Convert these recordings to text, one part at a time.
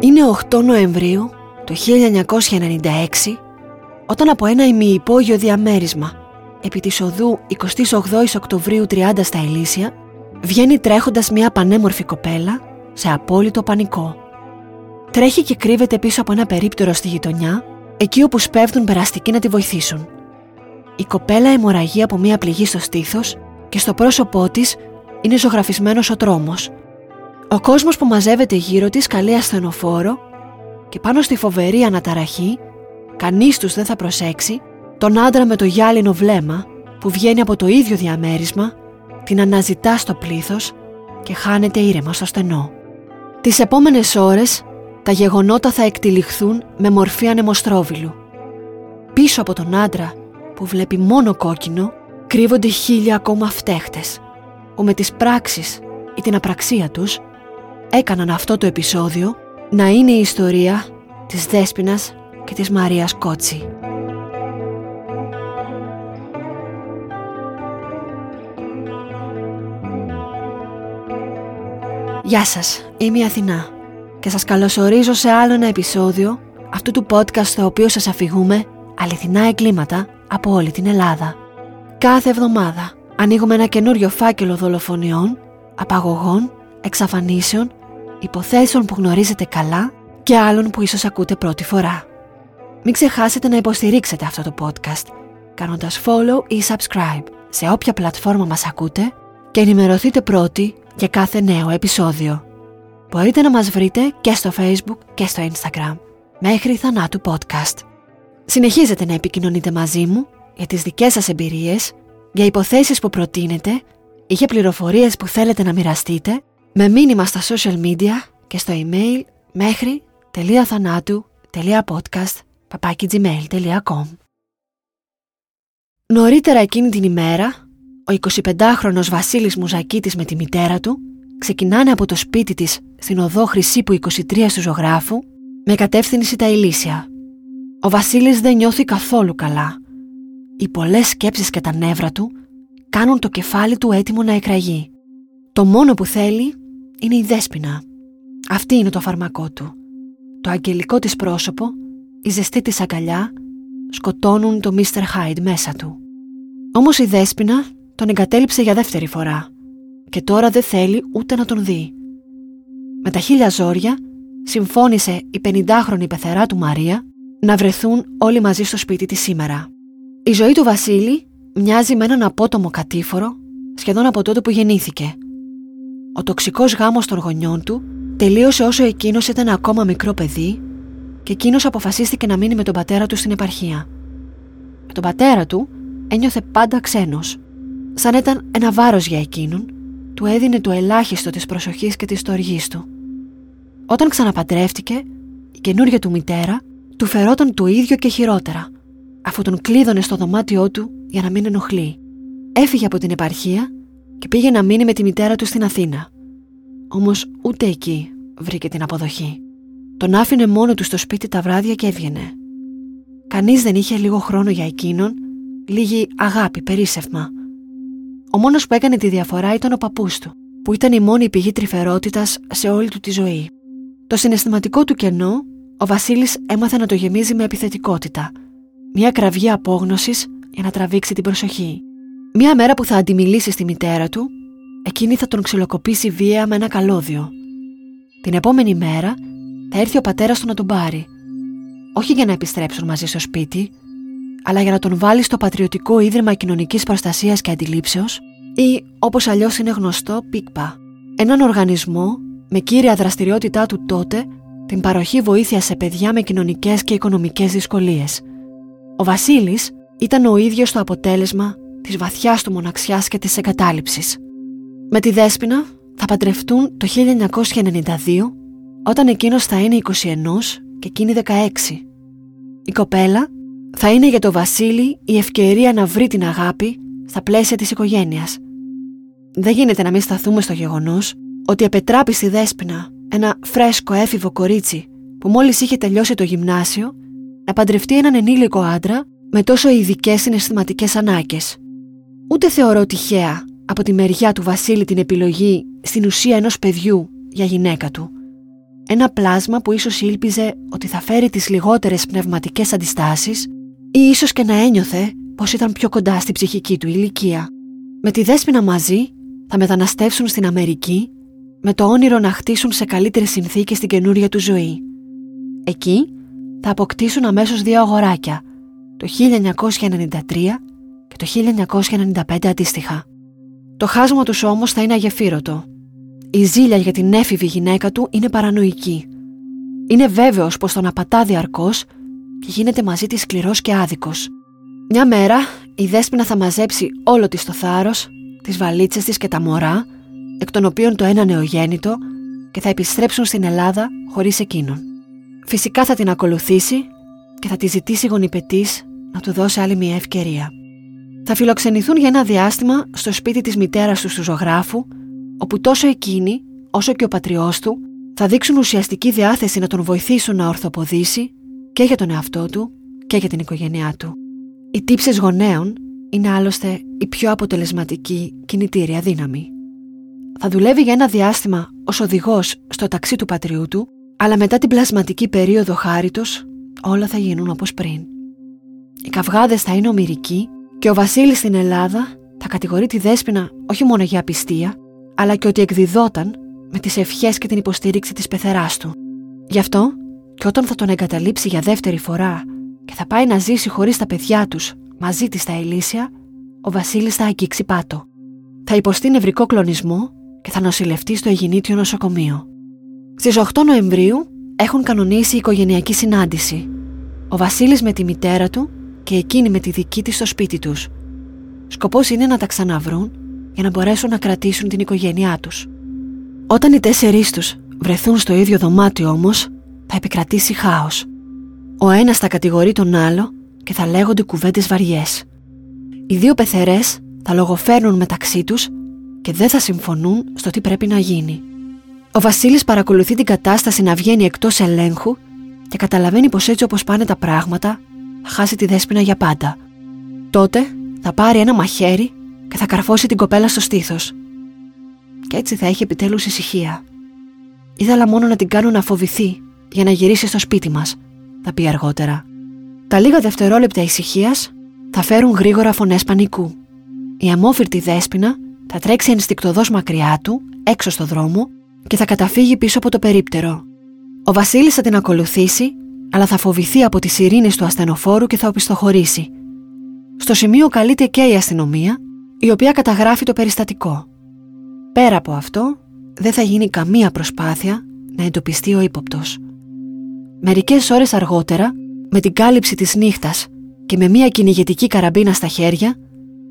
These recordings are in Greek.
Είναι 8 Νοεμβρίου το 1996 όταν από ένα ημιυπόγειο διαμέρισμα επί της οδού 28 Οκτωβρίου 30 στα Ελίσια βγαίνει τρέχοντας μια πανέμορφη κοπέλα σε απόλυτο πανικό. Τρέχει και κρύβεται πίσω από ένα περίπτερο στη γειτονιά εκεί όπου σπέβδουν περαστικοί να τη βοηθήσουν. Η κοπέλα αιμορραγεί από μια πληγή στο στήθος και στο πρόσωπό της είναι ζωγραφισμένος ο τρόμος. Ο κόσμος που μαζεύεται γύρω της καλεί ασθενοφόρο και πάνω στη φοβερή αναταραχή κανείς τους δεν θα προσέξει τον άντρα με το γυάλινο βλέμμα που βγαίνει από το ίδιο διαμέρισμα, την αναζητά στο πλήθος και χάνεται ήρεμα στο στενό. Τις επόμενες ώρες τα γεγονότα θα εκτυλιχθούν με μορφή ανεμοστρόβιλου. Πίσω από τον άντρα που βλέπει μόνο κόκκινο κρύβονται χίλια ακόμα φταίχτες που με τις πράξεις ή την απραξία τους έκαναν αυτό το επεισόδιο να είναι η ιστορία της Δέσποινας και της Μαρίας Κότσι. Γεια σας, είμαι η Αθηνά και σας καλωσορίζω σε άλλο ένα επεισόδιο αυτού του podcast στο οποίο σας αφηγούμε αληθινά εγκλήματα από όλη την Ελλάδα. Κάθε εβδομάδα ανοίγουμε ένα καινούριο φάκελο δολοφονιών, απαγωγών, εξαφανίσεων, υποθέσεων που γνωρίζετε καλά και άλλων που ίσως ακούτε πρώτη φορά. Μην ξεχάσετε να υποστηρίξετε αυτό το podcast κάνοντας follow ή subscribe σε όποια πλατφόρμα μας ακούτε και ενημερωθείτε πρώτοι για κάθε νέο επεισόδιο. Μπορείτε να μας βρείτε και στο facebook και στο instagram μέχρι θανάτου podcast. Συνεχίζετε να επικοινωνείτε μαζί μου για τις δικές σας εμπειρίες, για υποθέσεις που προτείνετε ή για πληροφορίες που θέλετε να μοιραστείτε με μήνυμα στα social media και στο email μέχρι .podcast.gmail.com Νωρίτερα εκείνη την ημέρα, ο 25χρονος Βασίλης Μουζακίτης με τη μητέρα του ξεκινάνε από το σπίτι της στην οδό Χρυσήπου 23 του ζωγράφου με κατεύθυνση τα Ηλίσια. Ο Βασίλης δεν νιώθει καθόλου καλά. Οι πολλές σκέψεις και τα νεύρα του κάνουν το κεφάλι του έτοιμο να εκραγεί. Το μόνο που θέλει είναι η δέσποινα. Αυτή είναι το φαρμακό του. Το αγγελικό της πρόσωπο, η ζεστή της αγκαλιά, σκοτώνουν το Mr. Hyde μέσα του. Όμως η δέσποινα τον εγκατέλειψε για δεύτερη φορά και τώρα δεν θέλει ούτε να τον δει. Με τα χίλια ζόρια συμφώνησε η 50χρονη πεθερά του Μαρία να βρεθούν όλοι μαζί στο σπίτι της σήμερα. Η ζωή του Βασίλη μοιάζει με έναν απότομο κατήφορο σχεδόν από τότε που γεννήθηκε. Ο τοξικός γάμος των γονιών του τελείωσε όσο εκείνος ήταν ακόμα μικρό παιδί και εκείνος αποφασίστηκε να μείνει με τον πατέρα του στην επαρχία. Με τον πατέρα του ένιωθε πάντα ξένος. Σαν ήταν ένα βάρος για εκείνον, του έδινε το ελάχιστο της προσοχής και της στοργής του. Όταν ξαναπαντρεύτηκε, η καινούργια του μητέρα του φερόταν το ίδιο και χειρότερα, αφού τον κλείδωνε στο δωμάτιό του για να μην ενοχλεί. Έφυγε από την επαρχία και πήγε να μείνει με τη μητέρα του στην Αθήνα. Όμως ούτε εκεί βρήκε την αποδοχή. Τον άφηνε μόνο του στο σπίτι τα βράδια και έβγαινε. Κανείς δεν είχε λίγο χρόνο για εκείνον, λίγη αγάπη, περίσευμα. Ο μόνος που έκανε τη διαφορά ήταν ο παππούς του, που ήταν η μόνη πηγή τρυφερότητας σε όλη του τη ζωή. Το συναισθηματικό του κενό, ο Βασίλης έμαθε να το γεμίζει με επιθετικότητα. Μια κραυγή απόγνωσης για να τραβήξει την προσοχή. Μια μέρα που θα αντιμιλήσεις στη μητέρα του, εκείνη θα τον ξυλοκοπήσει βία με ένα καλώδιο. Την επόμενη μέρα θα έρθει ο πατέρας του να τον πάρει. Όχι για να επιστρέψουν μαζί στο σπίτι, αλλά για να τον βάλει στο Πατριωτικό Ίδρυμα Κοινωνικής Προστασίας και Αντιλήψεως ή όπως αλλιώς είναι γνωστό, ΠΙΚΠΑ. Έναν οργανισμό με κύρια δραστηριότητά του τότε την παροχή βοήθειας σε παιδιά με κοινωνικές και οικονομικές δυσκολίες. Ο Βασίλης ήταν ο ίδιος το αποτέλεσμα της βαθιάς του μοναξιάς και της εγκατάλειψης. Με τη Δέσποινα θα παντρευτούν το 1992 όταν εκείνος θα είναι 21 και εκείνη 16. Η κοπέλα θα είναι για το Βασίλη η ευκαιρία να βρει την αγάπη στα πλαίσια της οικογένειας. Δεν γίνεται να μην σταθούμε στο γεγονός ότι επετράπη στη Δέσποινα ένα φρέσκο έφηβο κορίτσι που μόλις είχε τελειώσει το γυμνάσιο να παντρευτεί έναν ενήλικο άντρα με τόσο ειδικές συναισθηματικές ανάγκες. Ούτε θεωρώ τυχαία από τη μεριά του Βασίλη την επιλογή στην ουσία ενός παιδιού για γυναίκα του. ένα πλάσμα που ίσως ήλπιζε ότι θα φέρει τις λιγότερες πνευματικές αντιστάσεις ή ίσως και να ένιωθε πως ήταν πιο κοντά στη ψυχική του ηλικία. Με τη Δέσποινα μαζί θα μεταναστεύσουν στην Αμερική με το όνειρο να χτίσουν σε καλύτερες συνθήκες την καινούρια του ζωή. Εκεί θα αποκτήσουν αμέσως δύο αγοράκια, το 1993 και το 1995 αντίστοιχα. Το χάσμα τους όμως θα είναι αγεφύρωτο. Η ζήλια για την έφηβη γυναίκα του είναι παρανοϊκή. Είναι βέβαιος πως τον απατά διαρκώς και γίνεται μαζί της σκληρός και άδικος. Μια μέρα η Δέσποινα θα μαζέψει όλο της το θάρρος, τις βαλίτσες της και τα μωρά, εκ των οποίων το ένα νεογέννητο και θα επιστρέψουν στην Ελλάδα χωρίς εκείνον. Φυσικά θα την ακολουθήσει και θα τη ζητήσει γονιπετής να του δώσει άλλη μια ευκαιρία. Θα φιλοξενηθούν για ένα διάστημα στο σπίτι της μητέρας του του ζωγράφου, όπου τόσο εκείνη όσο και ο πατριός του θα δείξουν ουσιαστική διάθεση να τον βοηθήσουν να ορθοποδήσει και για τον εαυτό του και για την οικογένειά του. Οι τύψεις γονέων είναι άλλωστε η πιο αποτελεσματική κινητήρια δύναμη. Θα δουλεύει για ένα διάστημα ως οδηγός στο ταξί του πατριού του, αλλά μετά την πλασματική περίοδο χάριτος όλα θα γίνουν όπως πριν. Οι καυγάδες θα είναι ομοιρικοί και ο Βασίλης στην Ελλάδα θα κατηγορεί τη Δέσποινα όχι μόνο για απιστία, αλλά και ότι εκδιδόταν με τις ευχές και την υποστήριξη της πεθεράς του. Γι' αυτό και όταν θα τον εγκαταλείψει για δεύτερη φορά και θα πάει να ζήσει χωρίς τα παιδιά τους μαζί της στα Ελίσια, ο Βασίλης θα αγγίξει πάτο. Θα υποστεί νευρικό κλονισμό και θα νοσηλευτεί στο Αιγινήτιο νοσοκομείο. Στις 8 Νοεμβρίου έχουν κανονίσει η οικογενειακή συνάντηση. Ο Βασίλης με τη μητέρα του και εκείνη με τη δική της στο σπίτι τους. Σκοπός είναι να τα ξαναβρούν για να μπορέσουν να κρατήσουν την οικογένειά τους. Όταν οι τέσσερις τους βρεθούν στο ίδιο δωμάτιο όμως, θα επικρατήσει χάος. Ο ένας θα κατηγορεί τον άλλο και θα λέγονται κουβέντες βαριές. Οι δύο πεθερές θα λογοφέρνουν μεταξύ τους και δεν θα συμφωνούν στο τι πρέπει να γίνει. Ο Βασίλης παρακολουθεί την κατάσταση να βγαίνει εκτός ελέγχου και καταλαβαίνει πως έτσι όπως πάνε τα πράγματα θα χάσει τη δέσποινα για πάντα. Τότε θα πάρει ένα μαχαίρι και θα καρφώσει την κοπέλα στο στήθος. Και έτσι θα έχει επιτέλους ησυχία. Ήθελα μόνο να την κάνω να φοβηθεί για να γυρίσει στο σπίτι μας, θα πει αργότερα. Τα λίγα δευτερόλεπτα ησυχίας θα φέρουν γρήγορα φωνές πανικού. Η αμόφυρτη δέσποινα θα τρέξει ενστικτοδός μακριά του, έξω στο δρόμο και θα καταφύγει πίσω από το περίπτερο. Ο Βασίλης θα την ακολουθήσει, αλλά θα φοβηθεί από τις ειρήνες του ασθενοφόρου και θα οπισθοχωρήσει. Στο σημείο καλείται και η αστυνομία, η οποία καταγράφει το περιστατικό. Πέρα από αυτό, δεν θα γίνει καμία προσπάθεια να εντοπιστεί ο ύποπτος. Μερικές ώρες αργότερα, με την κάλυψη της νύχτας και με μια κυνηγετική καραμπίνα στα χέρια,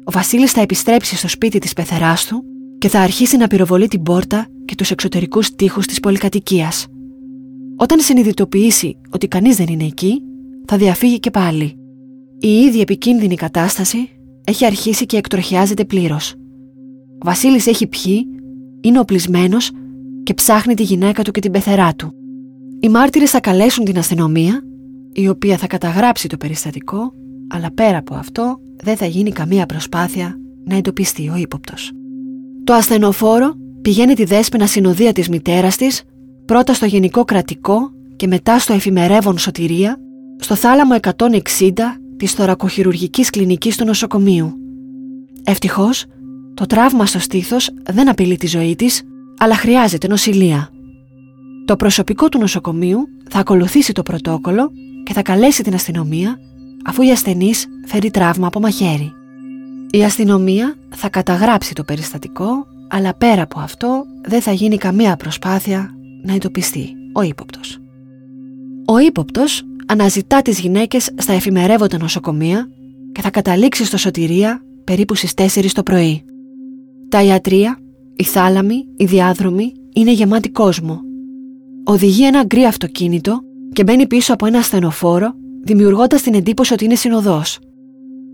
ο Βασίλης θα επιστρέψει στο σπίτι της πεθεράς του και θα αρχίσει να πυροβολεί την πόρτα και τους εξωτερικούς τοίχους της πολυκατοικίας. Όταν συνειδητοποιήσει ότι κανείς δεν είναι εκεί, θα διαφύγει και πάλι. Η ίδια επικίνδυνη κατάσταση έχει αρχίσει και εκτροχιάζεται πλήρως. Ο Βασίλης έχει πιει, είναι οπλισμένος και ψάχνει τη γυναίκα του και την πεθερά του. Οι μάρτυρες θα καλέσουν την αστυνομία, η οποία θα καταγράψει το περιστατικό, αλλά πέρα από αυτό δεν θα γίνει καμία προσπάθεια να εντοπιστεί ο ύποπτος. Το ασθενοφόρο πηγαίνει τη δέσπαινα συνοδεία της μητέρας της, πρώτα στο Γενικό Κρατικό και μετά στο εφημερεύον Σωτηρία, στο θάλαμο 160 της θωρακοχειρουργικής κλινικής του νοσοκομείου. Ευτυχώς, το τραύμα στο στήθος δεν απειλεί τη ζωή της, αλλά χρειάζεται νοσηλεία. Το προσωπικό του νοσοκομείου θα ακολουθήσει το πρωτόκολλο και θα καλέσει την αστυνομία αφού η ασθενής φέρει τραύμα από μαχαίρι. Η αστυνομία θα καταγράψει το περιστατικό, αλλά πέρα από αυτό δεν θα γίνει καμία προσπάθεια να εντοπιστεί ο ύποπτος. Ο ύποπτος αναζητά τις γυναίκες στα εφημερεύοντα νοσοκομεία και θα καταλήξει στο σωτηρία περίπου στις 4 το πρωί. Τα ιατρία, οι θάλαμοι, οι διάδρομοι είναι γεμάτοι κόσμο. Οδηγεί ένα γκρι αυτοκίνητο και μπαίνει πίσω από ένα ασθενοφόρο δημιουργώντας την εντύπωση ότι είναι συνοδός.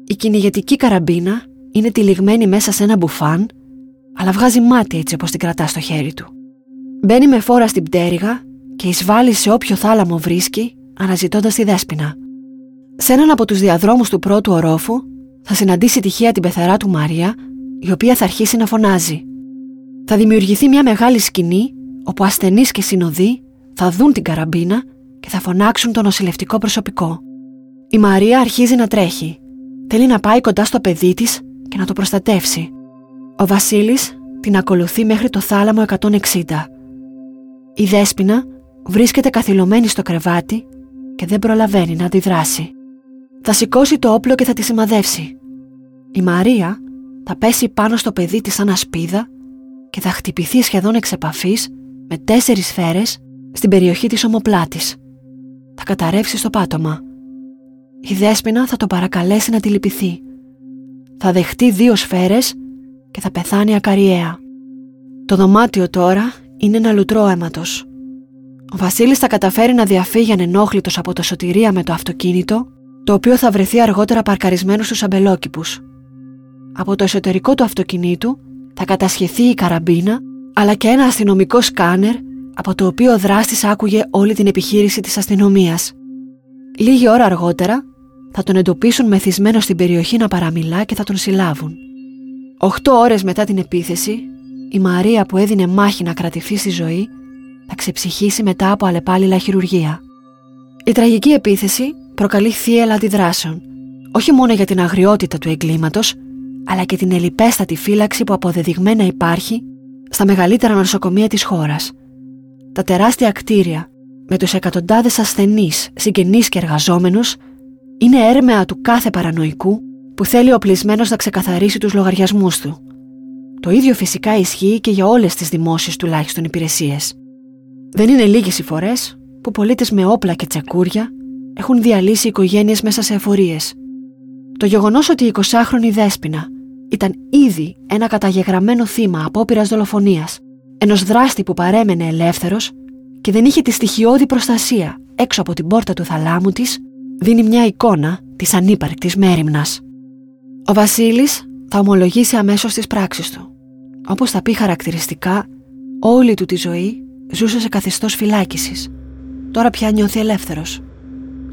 Η κυνηγετική καραμπίνα είναι τυλιγμένη μέσα σε ένα μπουφάν, αλλά βγάζει μάτι έτσι όπως την κρατάς στο χέρι του. Μπαίνει με φόρα στην πτέρυγα και εισβάλλει σε όποιο θάλαμο βρίσκει, αναζητώντας τη δέσποινα. Σε έναν από τους διαδρόμους του πρώτου ορόφου θα συναντήσει τυχαία την πεθαρά του Μάρια, η οποία θα αρχίσει να φωνάζει. Θα δημιουργηθεί μια μεγάλη σκηνή, όπου ασθενείς και συνοδοί θα δουν την καραμπίνα και θα φωνάξουν το νοσηλευτικό προσωπικό. Η Μαρία αρχίζει να τρέχει. Θέλει να πάει κοντά στο παιδί της και να το προστατεύσει. Ο Βασίλης την ακολουθεί μέχρι το θάλαμο 160. Η Δέσποινα βρίσκεται καθυλωμένη στο κρεβάτι και δεν προλαβαίνει να αντιδράσει. Θα σηκώσει το όπλο και θα τη σημαδεύσει. Η Μαρία θα πέσει πάνω στο παιδί της σαν ασπίδα και θα χτυπηθεί σχεδόν εξ επαφής με τέσσερις σφαίρες στην περιοχή της ομοπλάτης. Θα καταρρεύσει στο πάτωμα. Η Δέσποινα θα το παρακαλέσει να τη λυπηθεί. Θα δεχτεί δύο σφαίρες και θα πεθάνει ακαριέα. Το δωμάτιο τώρα είναι ένα λουτρό αίματος. Ο Βασίλης θα καταφέρει να διαφύγει ανενόχλητος από το σωτηρία με το αυτοκίνητο, το οποίο θα βρεθεί αργότερα παρκαρισμένος στους αμπελόκηπους. Από το εσωτερικό του αυτοκινήτου θα κατασχεθεί η καραμπίνα, αλλά και ένα αστυνομικό σκάνερ, από το οποίο ο δράστης άκουγε όλη την επιχείρηση της αστυνομίας. Λίγη ώρα αργότερα θα τον εντοπίσουν μεθυσμένο στην περιοχή να παραμιλά και θα τον συλλάβουν. Οχτώ ώρες μετά την επίθεση, η Μαρία που έδινε μάχη να κρατηθεί στη ζωή θα ξεψυχήσει μετά από αλλεπάλληλα χειρουργία. Η τραγική επίθεση προκαλεί θύελα αντιδράσεων, όχι μόνο για την αγριότητα του εγκλήματος, αλλά και την ελιπέστατη φύλαξη που αποδεδειγμένα υπάρχει στα μεγαλύτερα νοσοκομεία της χώρας. Τα τεράστια κτίρια με τους εκατοντάδες ασθενείς, συγγενείς και εργαζόμενους είναι έρμεα του κάθε παρανοϊκού που θέλει οπλισμένος να ξεκαθαρίσει τους λογαριασμούς του. Το ίδιο φυσικά ισχύει και για όλες τις δημόσιες τουλάχιστον υπηρεσίες. Δεν είναι λίγες οι φορές που πολίτες με όπλα και τσακούρια έχουν διαλύσει οικογένειες μέσα σε εφορίες. Το γεγονός ότι η 20χρονη Δέσποινα ήταν ήδη ένα καταγεγραμμένο θύμα απόπειρας δολοφονίας, ενός δράστη που παρέμενε ελεύθερος και δεν είχε τη στοιχειώδη προστασία έξω από την πόρτα του θαλάμου της, δίνει μια εικόνα της ανύπαρκτης μέρημνας. Ο Βασίλης θα ομολογήσει αμέσως τις πράξεις του. Όπως θα πει χαρακτηριστικά, όλη του τη ζωή ζούσε σε καθεστώς φυλάκισης. Τώρα πια νιώθει ελεύθερος.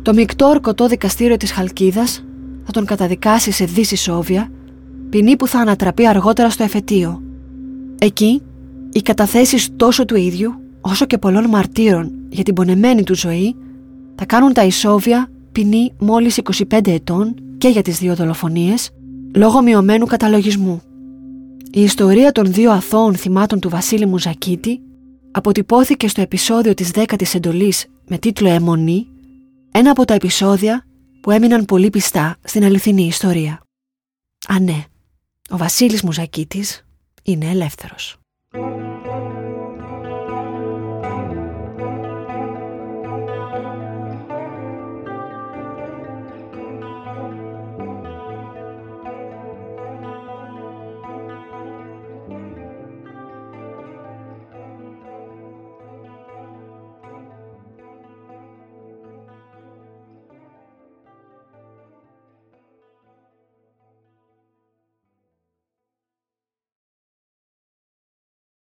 Το μεικτό ορκωτό δικαστήριο της Χαλκίδας θα τον καταδικάσει σε δύση σόβια, ποινή που θα ανατραπεί αργότερα στο εφετείο. Εκεί, οι καταθέσεις τόσο του ίδιου, όσο και πολλών μαρτύρων για την πονεμένη του ζωή, θα κάνουν τα ισόβια ποινή μόλις 25 ετών και για τις δύο δολοφονίες, λόγω μειωμένου καταλογισμού. Η ιστορία των δύο αθώων θυμάτων του Βασίλη Μουζακίτη αποτυπώθηκε στο επεισόδιο της δέκατης εντολής με τίτλο «Εμονή», ένα από τα επεισόδια που έμειναν πολύ πιστά στην αληθινή ιστορία. Α ναι, ο Βασίλης Μουζακίτης είναι ελεύθερος.